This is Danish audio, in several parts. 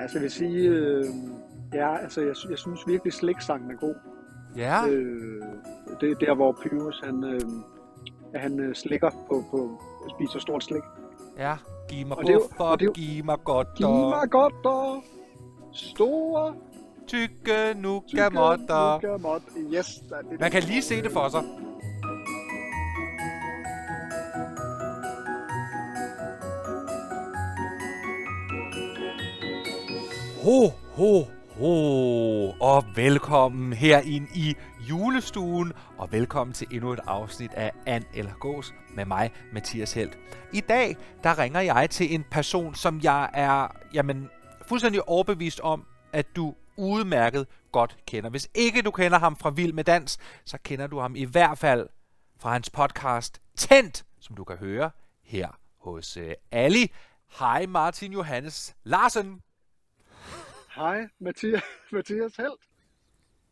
Altså, jeg vil sige, øh, ja, altså, jeg, jeg synes virkelig, sliksangen er god. Ja, Øh, det er der, hvor Pyrus, han, øh, han øh, slikker på, på, spiser stort slik. ja. Giv mig Og det er buffer, og det jo- giv mig godt Giv mig godt og store tykke nukamotter. Yes, er det. Man kan lige se det for sig. Ho, ho, ho, og velkommen her ind i julestuen, og velkommen til endnu et afsnit af An eller Gås med mig, Mathias Helt. I dag, der ringer jeg til en person, som jeg er, jamen, fuldstændig overbevist om, at du udmærket godt kender. Hvis ikke du kender ham fra Vild med Dans, så kender du ham i hvert fald fra hans podcast Tændt, som du kan høre her hos øh, uh, Ali. Hej Martin Johannes Larsen. Hej, Mathias, Mathias Helt.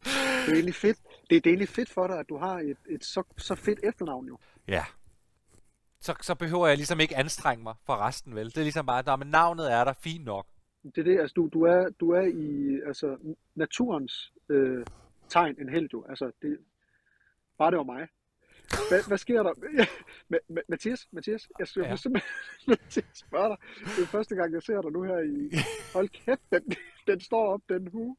Det er egentlig fedt. Det er, det er egentlig fedt for dig, at du har et, et så, så fedt efternavn jo. Ja. Så, så behøver jeg ligesom ikke anstrenge mig for resten, vel? Det er ligesom bare, at navnet er der, fint nok. Det er det, altså du, du, er, du er i altså, naturens øh, tegn en held jo. Altså, det, bare det var mig. Hvad, hvad sker der? Mathias, Mathias, jeg skal Ja. simpelthen spørge dig. Det er første gang, jeg ser dig nu her i... Hold kæft, den, den står op, den hue.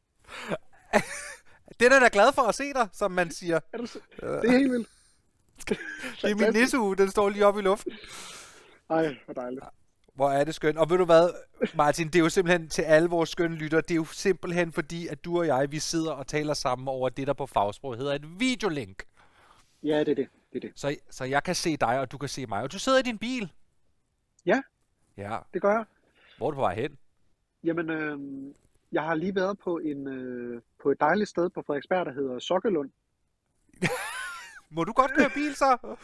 Den er da glad for at se dig, som man siger. Er du, så- det er helt vildt. Det er min nisseuge, den står lige oppe i luften. Ej, hvor dejligt. Hvor er det skønt. Og ved du hvad, Martin, det er jo simpelthen til alle vores skønne lytter, det er jo simpelthen fordi, at du og jeg, vi sidder og taler sammen over det, der på fagsprog hedder et videolink. Ja, det er det. Det, er det. Så, så jeg kan se dig, og du kan se mig. Og du sidder i din bil. Ja. Ja. Det gør jeg. Hvor er du på vej hen? Jamen, øh, jeg har lige været på, en, øh, på et dejligt sted på Frederiksberg, der hedder Sokkelund. Må du godt køre bil så?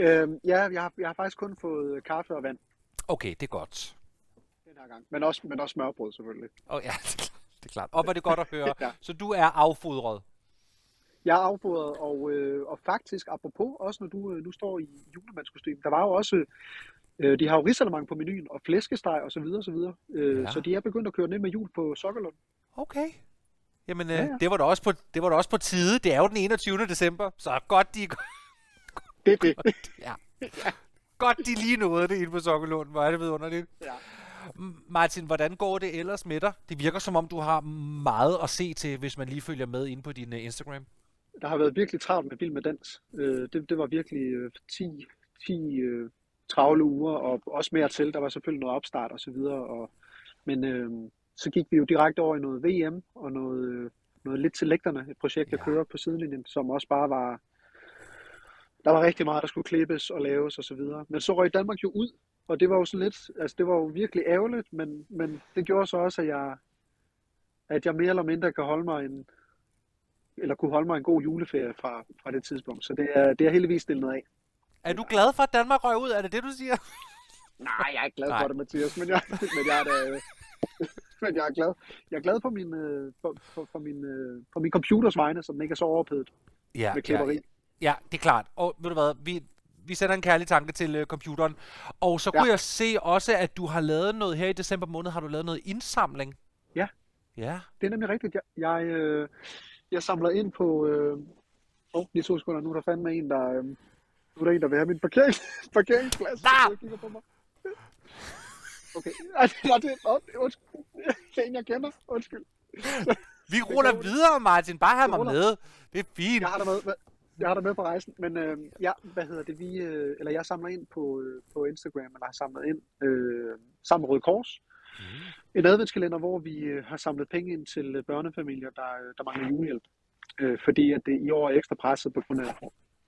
Øh, ja, jeg har, jeg har faktisk kun fået kaffe og vand Okay, det er godt. den her gang. Men også, men også smørbrød selvfølgelig. Oh, ja, det er klart. Det er klart. Og var det godt at høre. Ja. Så du er affodret. Jeg er affodret, og, øh, og faktisk apropos, også når du øh, nu står i julemandskostyme, der var jo også, øh, de har jo risalemang på menuen, og flæskesteg og så videre, og så videre. Øh, Ja. ja. Så de er begyndt at køre ned med jul på Sokkelund. Okay. Jamen, Ja, ja, ja. ja. Det, var da også på, det var da også på tide. Det er jo den 21. december, så godt de, Det er det. ja. godt de lige nåede det inde på Sokkelund. Hvor er det vidunderligt. Ja. Martin, hvordan går det ellers med dig? Det virker som om, du har meget at se til, hvis man lige følger med inde på din uh, Instagram. Der har været virkelig travlt med Vild med Dans. Øh, det, det var virkelig øh, 10, 10 øh, travle uger, og også mere til. Der var selvfølgelig noget opstart og så videre. Og, men øh, så gik vi jo direkte over i noget VM og noget, øh, noget lidt til lægterne, et projekt, jeg Ja. kører på sidelinjen, som også bare var... Der var rigtig meget, der skulle klippes og laves og så videre. Men så røg Danmark jo ud, og det var jo sådan lidt, altså det var jo virkelig ærgerligt, men, men det gjorde så også, at jeg, at jeg mere eller mindre kan holde mig en, eller kunne holde mig en god juleferie fra, fra det tidspunkt. Så det er, det er heldigvis stillet af. Er du glad for, at Danmark røg ud? Er det det, du siger? Nej, jeg er ikke glad Nej. for det, Mathias, men jeg, men jeg er da, men jeg er glad. Jeg er glad for min, øh, for, for, for min, øh, for min computers vegne, så den ikke er så overophedet Ja, med klipperi. ja, ja, det er klart. Og ved du hvad, vi, vi sender en kærlig tanke til uh, computeren. Og så kunne Ja. jeg se også, at du har lavet noget her i december måned. Har du lavet noget indsamling? Ja. Ja. Det er nemlig rigtigt. Jeg, jeg, øh, jeg samler ind på... Øh, oh, lige to sekunder. Nu er der fandme en, der... Øh, nu er der en, der vil have min parkering, parkeringsplads. Jeg kigger på mig. Okay. Ej, det er undskyld. Det er en, jeg kender. Undskyld. Vi ruller videre, Martin. Bare have mig med. Det er fint. Jeg har dig med, jeg har dig med på rejsen, men øh, ja, hvad hedder det, vi, øh, eller jeg samler ind på, øh, på Instagram, eller har samlet ind øh, sammen med Røde Kors. Mm. En adventskalender, hvor vi øh, har samlet penge ind til øh, børnefamilier, der, øh, der mangler julehjælp. Øh, fordi at det i år er ekstra presset på grund af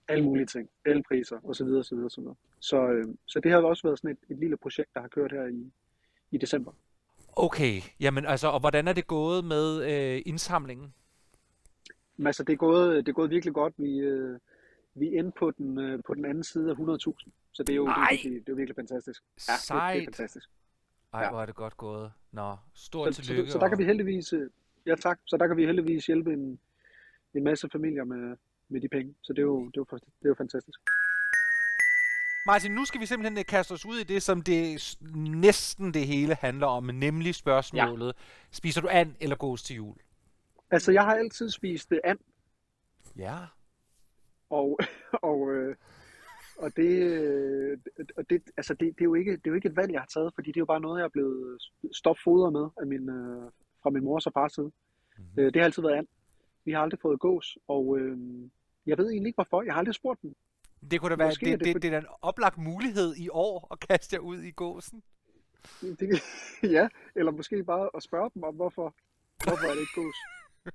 alle mulige ting, elpriser osv. osv., osv. Så, øh, så det har også været sådan et, et lille projekt, der har kørt her i, i december. Okay, jamen altså, og hvordan er det gået med øh, indsamlingen? Men altså, det er gået, det er gået virkelig godt. Vi, øh, vi er inde på den, øh, på den anden side af 100.000. Så det er jo det er, virkelig, det er jo virkelig fantastisk. Ja, det, det er Sejt. fantastisk. Ej, Ja. hvor er det godt gået. Nå, stort Så, så, tillykke. så der kan og- vi heldigvis, øh, ja tak, så der kan vi heldigvis hjælpe en, en masse familier med, med de penge. Så det er jo, det er jo, det er jo fantastisk. Martin, nu skal vi simpelthen øh, kaste os ud i det, som det næsten det hele handler om, nemlig spørgsmålet. Ja. Spiser du and eller gås til jul? Altså, jeg har altid spist øh, and, Ja. og, og, øh, og det, øh, og det, altså det, det, er jo ikke, det er jo ikke et valg, jeg har taget, fordi det er jo bare noget, jeg er blevet stopfodret med af min, øh, fra min mors og fars side. Mhm. Øh, det har altid været and. Vi har aldrig fået gås, og øh, jeg ved egentlig ikke hvorfor. Jeg har aldrig spurgt dem. Det kunne da være, Måske det, er det, det det, det er en oplagt mulighed i år at kaste jer ud i gåsen. Det, ja, eller måske bare at spørge dem om, hvorfor, hvorfor er det ikke gås.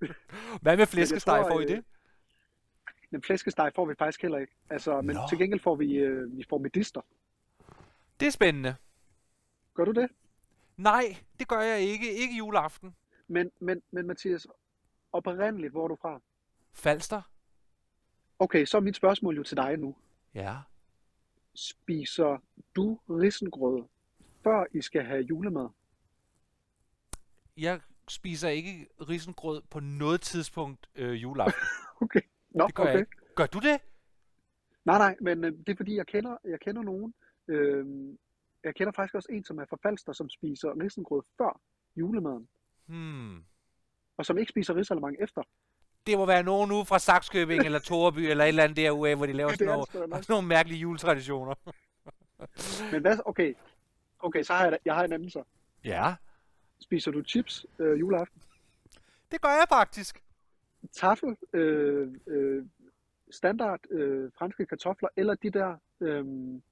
Hvad med flæskesteg, får I det? Men flæskesteg får vi faktisk heller ikke. Altså, men Nå. til gengæld får vi, øh, vi får medister. Det er spændende. Gør du det? Nej, det gør jeg ikke. Ikke juleaften. Men, men, men Mathias, oprindeligt, hvor er du fra? Falster? Okay, så er mit spørgsmål jo til dig nu. Ja. Spiser du risengrød, før I skal have julemad? Jeg spiser ikke risengrød på noget tidspunkt øh, juleaften. Okay. Nå, Det gør okay. jeg ikke. Gør du det? Nej, nej, men øh, det er fordi, jeg kender, jeg kender nogen. Øh, jeg kender faktisk også en, som er fra Falster, som spiser risengrød før julemaden, Hmm. og som ikke spiser risalemang efter. Det må være nogen ude fra Saxkøbing eller Toreby eller et eller andet derude, hvor de laver sådan nok. sådan nogle mærkelige juletraditioner. Men hvad, okay, okay så har jeg, jeg har en anden så. Ja, Spiser du chips øh, juleaften? det gør jeg faktisk. Tafel, øh, øh, standard øh, franske kartofler, eller de der, øh,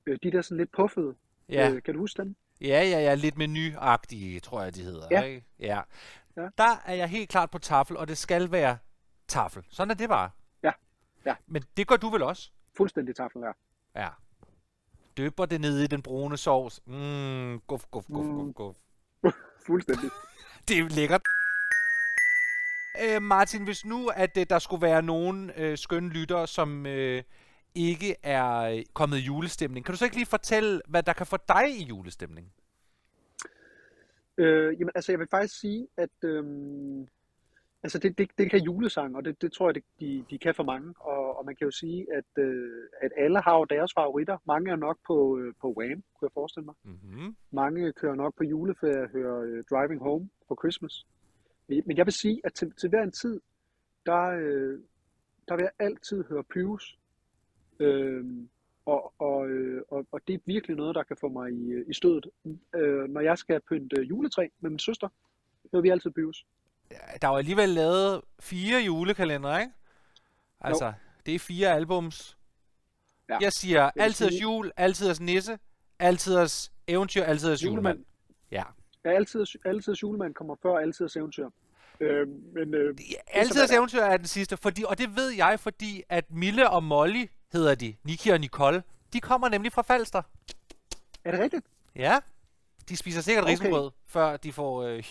øh, de der sådan lidt puffede. Ja, Øh, kan du huske dem? ja, ja, ja lidt menuagtige, tror jeg, de hedder. Ja. Ikke? ja. Ja. Der er jeg helt klart på tafel, og det skal være tafel. Sådan er det bare. Ja. Ja. Men det gør du vel også? Fuldstændig tafel her. Ja. Døber det ned i den brune sovs. Mm, guf, guf, guf, Mm. guf, guf. Fuldstændig. Det er lækkert. Øh, Martin, hvis nu, at øh, der skulle være nogen øh, skønne lyttere, som øh, ikke er øh, kommet i julestemning, kan du så ikke lige fortælle, hvad der kan få dig i julestemning? Øh, jamen, altså, jeg vil faktisk sige, at øhm, altså, det, det, det kan julesang, og det, det tror jeg, det, de, de kan for mange. Og, og man kan jo sige, at, øh, at alle har jo deres favoritter. Mange er nok på, øh, på Wham, kunne jeg forestille mig. Mm-hmm. Mange kører nok på juleferie og hører øh, Driving Home for Christmas. Men jeg vil sige, at til, til hver en tid, der, øh, der vil jeg altid høre Pyrus. Øhm, og, og, øh, og, og det er virkelig noget, der kan få mig i, øh, i stødet. Øh, når jeg skal pynte juletræ med min søster, hører vi altid Pyrus. Der er jo alligevel lavet fire julekalendere, ikke? Altså, jo. det er fire albums. Ja. Jeg siger altid sige- jul, altid nisse, altid eventyr, altid julemand. Ja. Ja, altid, altid julemand kommer før altid eventyr. Øh, men øh, Altid er. eventyr er den sidste, fordi, og det ved jeg, fordi at Mille og Molly hedder de, Niki og Nicole, de kommer nemlig fra Falster. er det rigtigt? Ja, de spiser sikkert okay. Risengrød, før de får øh,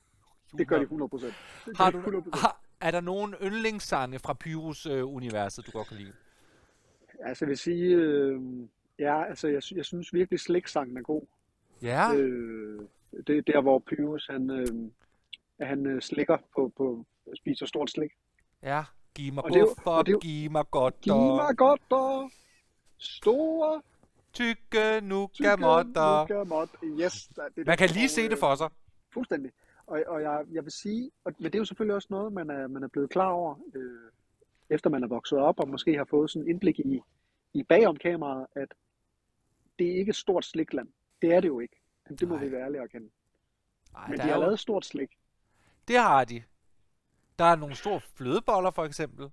Det gør de julemand. 100%. Det Har du, de 100%. har, er der nogen yndlingssange fra Pyrus-universet, du godt kan lide? Altså, jeg vil sige, øh, ja, altså, jeg, jeg synes virkelig, slægsangen er god. Ja, Øh, det er der, hvor Pyrus, han, øh, han øh, slikker på, på, spiser stort slik. ja. Giv mig er buffer, er giv mig godt Giv mig godt og store tykke nuka tykke motter. nugamot. Yes, det det. Man kan lige se det øh, for sig. Fuldstændig. Og, og jeg, jeg vil sige, og, men det er jo selvfølgelig også noget, man er, man er blevet klar over, øh, efter man er vokset op, og måske har fået sådan indblik i, i bagom kameraet, at det er ikke et stort slikland. Det er det jo ikke. Det må Nej. vi være ærlige at kende. Ej, Men de har jo- lavet stort slik. Det har de. Der er nogle store flødeboller, for eksempel.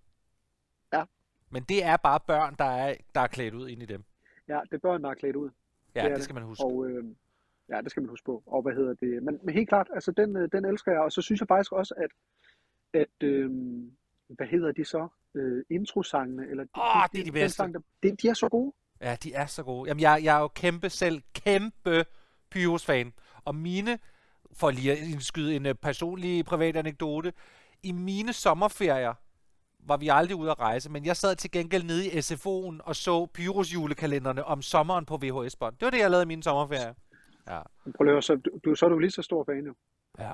Ja. Men det er bare børn, der er, der er klædt ud ind i dem. Ja, det er børn, der er klædt ud. Ja, Det det, skal man huske. Og øh, ja, det skal man huske på. Og hvad hedder det? Men, men helt klart, altså den, øh, den elsker jeg. Og så synes jeg faktisk også, at, at øh, hvad hedder de så? Øh, introsangene, eller Åh, det er de bedste. Sang, der, de, de er så gode. Ja, de er så gode. Jamen, jeg, jeg er jo kæmpe selv, kæmpe Pyrus-fan. Og mine, for lige at indskyde en øh, personlig privat anekdote, i mine sommerferier var vi aldrig ude at rejse, men jeg sad til gengæld nede i SFO'en og så Pyrus julekalenderne om sommeren på VHS-bånd. Det var det, jeg lavede i mine sommerferier. Ja, Prøv at høre, så, du, så er du lige så stor fan jo. ja.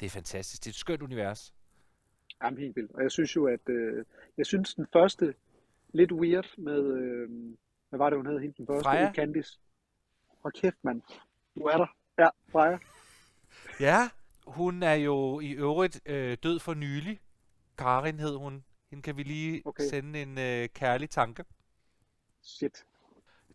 Det er fantastisk. Det er et skønt univers. Jamen helt vildt. Og jeg synes jo, at øh, jeg synes den første lidt weird med, øh, hvad var det, hun hed, hende den første? Freja? Candice. Hold kæft, mand. Du er der. Ja, Freja. Ja, hun er jo i øvrigt øh, død for nylig. Karin hed hun. Hende kan vi lige Okay. sende en øh, kærlig tanke. Shit.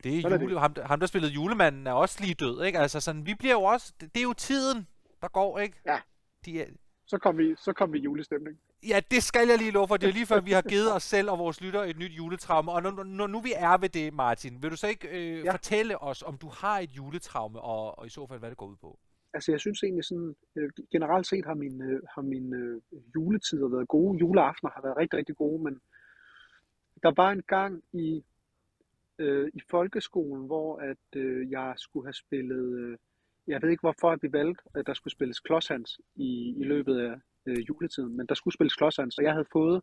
Det er, Sådan er jule, ham, der- ham, der spillede julemanden, er også lige død, ikke? Altså sådan, vi bliver jo også, det, det er jo tiden, der går, ikke? Ja. De er, Så kom vi, så kom vi i julestemning. Ja, det skal jeg lige love for. Det er lige før, vi har givet os selv og vores lytter et nyt juletraume. Og når, når nu vi er ved det, Martin, vil du så ikke øh, ja. Ja. fortælle os, om du har et juletraume, og, og i så fald, hvad det går ud på? Altså, jeg synes egentlig sådan, øh, generelt set har mine, øh, har mine øh, juletider været gode. Juleaftener har været rigtig, rigtig gode, men der var en gang i, øh, i folkeskolen, hvor at øh, jeg skulle have spillet, øh, jeg ved ikke hvorfor at vi valgte, at der skulle spilles klodshands i, i løbet af øh, juletiden, men der skulle spilles klodshands, og jeg havde fået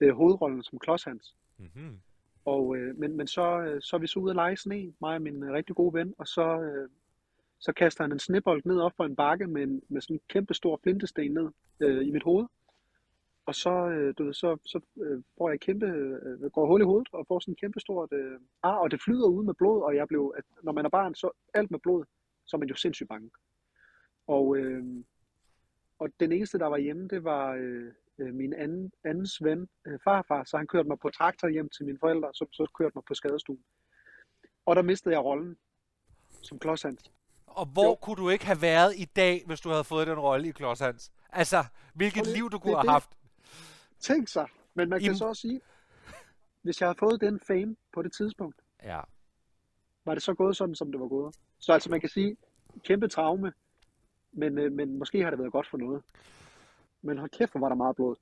øh, hovedrollen som klodshands. Mm-hmm. Og, øh, men, men så, øh, så er vi så ude at lege sne, mig og min øh, rigtig gode ven, og så, øh, så kaster han en snebold ned op for en bakke med, en, med sådan en kæmpe stor flintesten ned øh, i mit hoved. Og så, øh, du ved, så, så øh, får jeg kæmpe, øh, går hul i hovedet og får sådan en kæmpe stort øh, ar, og det flyder ud med blod, og jeg blev, at når man er barn, så alt med blod, så er man jo sindssygt bange. Og, øh, og den eneste, der var hjemme, det var øh, øh, min anden, andens ven, øh, farfar, så han kørte mig på traktor hjem til mine forældre, så, så kørte mig på skadestuen. Og der mistede jeg rollen som klodshans. Og hvor jo. Kunne du ikke have været i dag, hvis du havde fået den rolle i Klodshands? Altså, hvilket lige- liv du det kunne er have det. haft. Tænk sig. Men man kan Im- så også sige, hvis jeg havde fået den fame på det tidspunkt, Ja. var det så gået sådan, som det var gået. Så altså man kan sige, kæmpe traume, men, øh, men måske har det været godt for noget. Men hold kæft, hvor var der meget blod.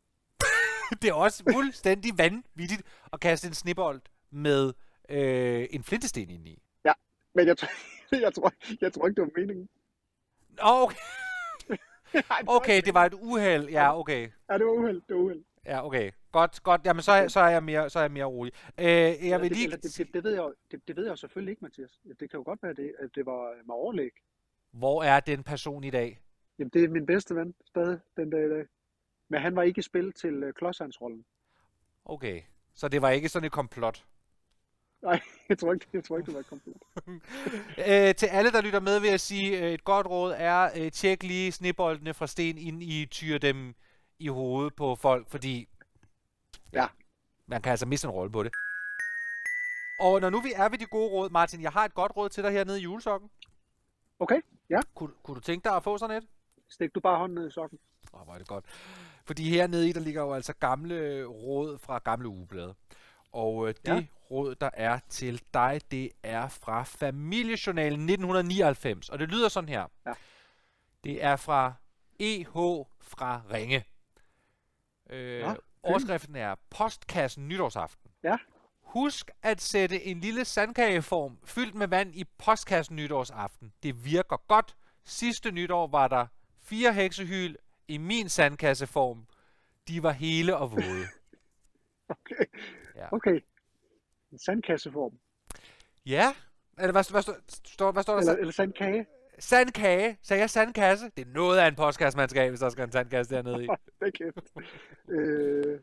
Det er også fuldstændig vanvittigt at kaste en snibbold med øh, en flintesten ind i. Men jeg, tror- jeg, tror, jeg tror ikke, det var meningen. Okay. Nej, det var okay, det var et uheld. Ja, okay. Ja, det var uheld. Det var uheld. Ja, okay. Godt, godt. Jamen, så, er- så, er, jeg mere, så er jeg mere rolig. Øh, jeg vil det, lige... det, det, det, ved jeg, det, det ved jeg jo selvfølgelig ikke, Mathias. Det kan jo godt være, det, at det var med overlæg. Hvor er den person i dag? Jamen, det er min bedste ven stadig den dag i dag. Men han var ikke i spil til uh, klodshandsrollen. Okay. Så det var ikke sådan et komplot. Nej, jeg tror ikke, jeg tror ikke det var et komplot. Øh, til alle, der lytter med, vil jeg sige, øh, et godt råd er, øh, tjek lige sneboldene fra sten, inden I tyrer dem i hovedet på folk, fordi Ja. man kan altså miste en rolle på det. Og når nu vi er ved de gode råd, Martin, jeg har et godt råd til dig hernede i julesokken. Okay, ja. Kunne, kunne du tænke dig at få sådan et? Stik du bare hånden ned i sokken. Åh, hvor er det godt. Fordi hernede i, der ligger jo altså gamle råd fra gamle ugeblade. Og øh, det. Ja. råd, der er til dig, det er fra Familiejournalen 1999. Og det lyder sådan her. Ja. Det er fra EH fra Ringe. Øh, Ja, overskriften er Postkassen nytårsaften. Ja. Husk at sætte en lille sandkageform fyldt med vand i postkassen nytårsaften. Det virker godt. Sidste nytår var der fire heksehyl i min sandkasseform. De var hele og våde. Okay. Ja. Okay. En sandkasseform. ja, eller hvad, hvad, står- hvad står der? Eller, eller sandkage. Sandkage. Sagde jeg sandkasse? Det er noget af en postkasse, man skal have, hvis der skal en sandkasse dernede i. Det er kæft. øh,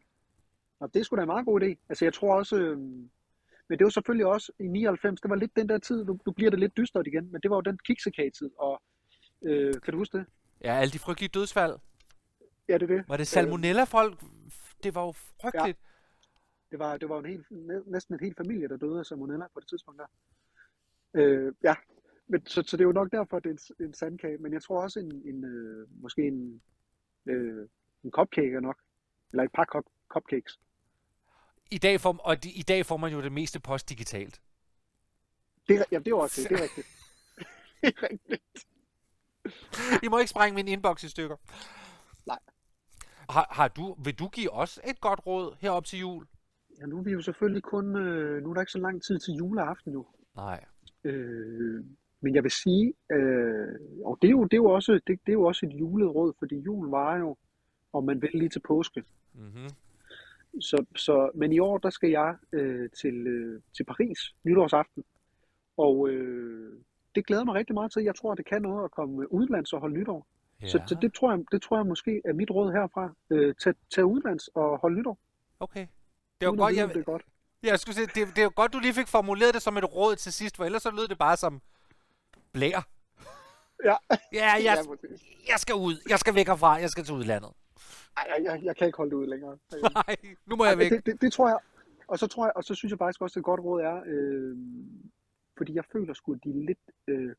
nå, det er sgu da en meget god idé. Altså, jeg tror også... Øh, men det var selvfølgelig også i 99, det var lidt den der tid, nu, nu bliver det lidt dystert igen, men det var jo den kiksekage-tid, og øh, kan du huske det? Ja, alle de frygtelige dødsfald. Ja, det er det. Var det salmonella-folk? Det var jo frygteligt. Det var, det var en helt, næ- næsten en hel familie, der døde af salmonella på det tidspunkt der. Øh, ja, men, så, så det er jo nok derfor, at det er en, en sandkage. Men jeg tror også, en, en øh, måske en, øh, en cupcake er nok. Eller et par cup, cupcakes. I dag får, og de, i dag får man jo det meste post digitalt. Det, er- ja, det er også det. Det er rigtigt. det er rigtigt. I må ikke sprænge min inbox i stykker. Nej. Har, har du, vil du give os et godt råd herop til jul? Ja, nu er vi jo selvfølgelig kun... Øh, nu er der ikke så lang tid til juleaften jo. Nej. Øh, men jeg vil sige, øh, og det er, jo, det, er jo også, det, det er jo også et juleråd, fordi julen var jo, om man vil, lige til påske. Mm-hmm. Så, så, men i år, der skal jeg øh, til, øh, til Paris nytårsaften. Og øh, det glæder mig rigtig meget til. Jeg tror, det kan noget at komme udenlands og holde nytår. Ja. Så, så det, tror jeg, det tror jeg måske er mit råd herfra. Øh, tag, tag udenlands og hold nytår. Okay. Det var Uden godt, vide, jeg, det er godt. Jeg skulle sige, det, det er godt, du lige fik formuleret det som et råd til sidst, for ellers så lød det bare som blær. Ja. Ja, jeg, ja, jeg skal ud. Jeg skal væk herfra. Jeg skal til udlandet. Ej, jeg, jeg, jeg kan ikke holde det ud længere. Nej, nu må Ej, jeg væk. det, det, det, tror jeg. Og så tror jeg, og så synes jeg faktisk også, at et godt råd er, øh, fordi jeg føler sgu, at de er lidt øh,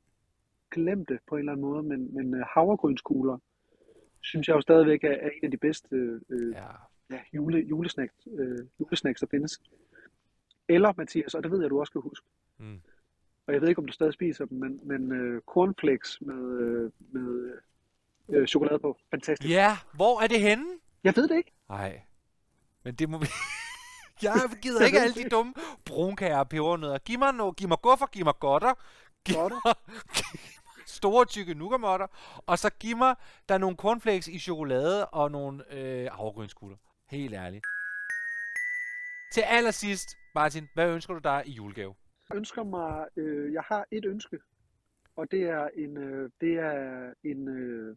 glemte på en eller anden måde, men, men øh, havregrynskugler, synes jeg jo stadigvæk er, er en af de bedste øh, Ja. ja, jule, julesnacks, øh, julesnacks, der findes. Eller, Mathias, og det ved jeg, du også kan huske, Mm. og jeg ved ikke, om du stadig spiser dem, men, men øh, cornflakes med øh, chokolade på. Fantastisk. ja, hvor er det henne? Jeg ved det ikke. Nej, men det må vi... jeg gider ikke alle de dumme brunkager og pebernødder. Giv mig noget. Giv mig guffer, giv mig godter. Giv Godt. mig, store tykke nougamotter. Og så giv mig der er nogle cornflakes i chokolade og nogle øh, havregrynskugler. Helt ærligt. Til allersidst, Martin, hvad ønsker du dig i julegave? Jeg ønsker mig, øh, jeg har et ønske, og det er en, øh, det er en, øh,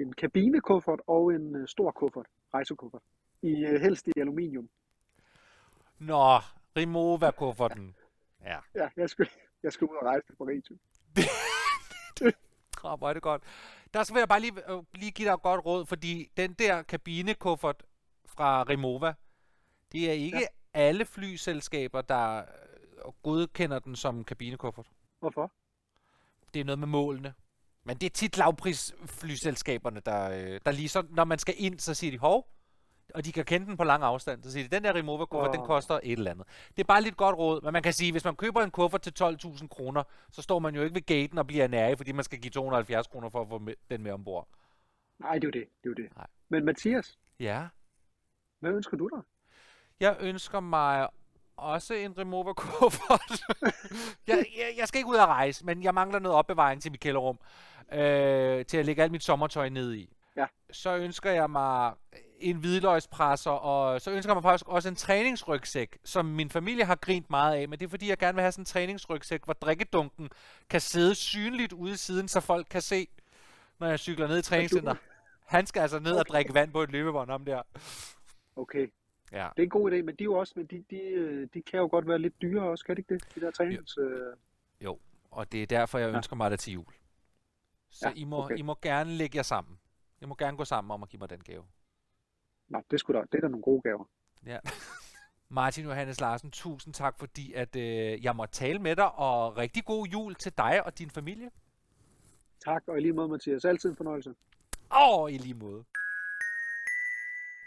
en kabinekuffert og en øh, stor kuffert, rejsekuffert, i øh, helst i aluminium. Nå, Rimowa-kufferten. Ja, Ja, jeg skal, jeg skal ud og rejse til Paris. oh, hvor er det godt. Der vil jeg bare lige, øh, lige give dig et godt råd, fordi den der kabinekuffert fra Rimowa, det er ikke ja. alle flyselskaber, der øh, godkender den som kabinekuffert. Hvorfor? Det er noget med målene. Men det er tit lavprisflyselskaberne, der, øh, der lige så, når man skal ind, så siger de, hov, og de kan kende den på lang afstand, så siger de, den der Rimowa kuffert, oh. den koster et eller andet. Det er bare lidt godt råd, men man kan sige, hvis man køber en kuffert til 12.000 kroner, så står man jo ikke ved gaten og bliver nære, fordi man skal give 270 kroner for at få den med ombord. Nej, det er jo det. det, er jo det. Nej. Men Mathias, Ja. hvad ønsker du dig? Jeg ønsker mig også en Rimowa kuffert. jeg, jeg, jeg skal ikke ud og rejse, men jeg mangler noget opbevaring til mit kælderrum. Øh, til at lægge alt mit sommertøj ned i. Ja. Så ønsker jeg mig en hvidløgspresser, og så ønsker jeg mig faktisk også en træningsrygsæk, som min familie har grint meget af, men det er fordi, jeg gerne vil have sådan en træningsrygsæk, hvor drikkedunken kan sidde synligt ude i siden, så folk kan se, når jeg cykler ned i træningscenter. Han skal altså ned og drikke vand på et løbebånd om der. Okay, Ja. det er en god idé, men de er jo også, men de, de, øh, de kan jo godt være lidt dyre også, kan de ikke det? De der trænings... Øh... Jo, og det er derfor, jeg Ja. ønsker mig det til jul. Så Ja, I, må, okay. I må gerne lægge jer sammen. I må gerne gå sammen om at give mig den gave. Nå, det, skulle da, det er da nogle gode gaver. Ja. Martin Johannes Larsen, tusind tak, fordi at, øh, jeg måtte tale med dig, og rigtig god jul til dig og din familie. Tak, og i lige måde, Mathias. Altid en fornøjelse. Og i lige måde.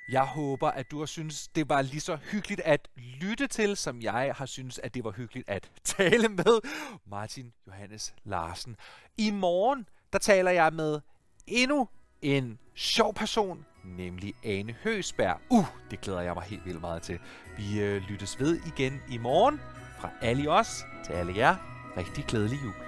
Jeg håber, at du har synes, det var lige så hyggeligt at lytte til, som jeg har synes, at det var hyggeligt at tale med Martin Johannes Larsen. I morgen, der taler jeg med endnu en sjov person, nemlig Ane Høsberg. Uh, det glæder jeg mig helt vildt meget til. Vi øh, lyttes ved igen i morgen. Fra alle os til alle jer. Rigtig glædelig jul.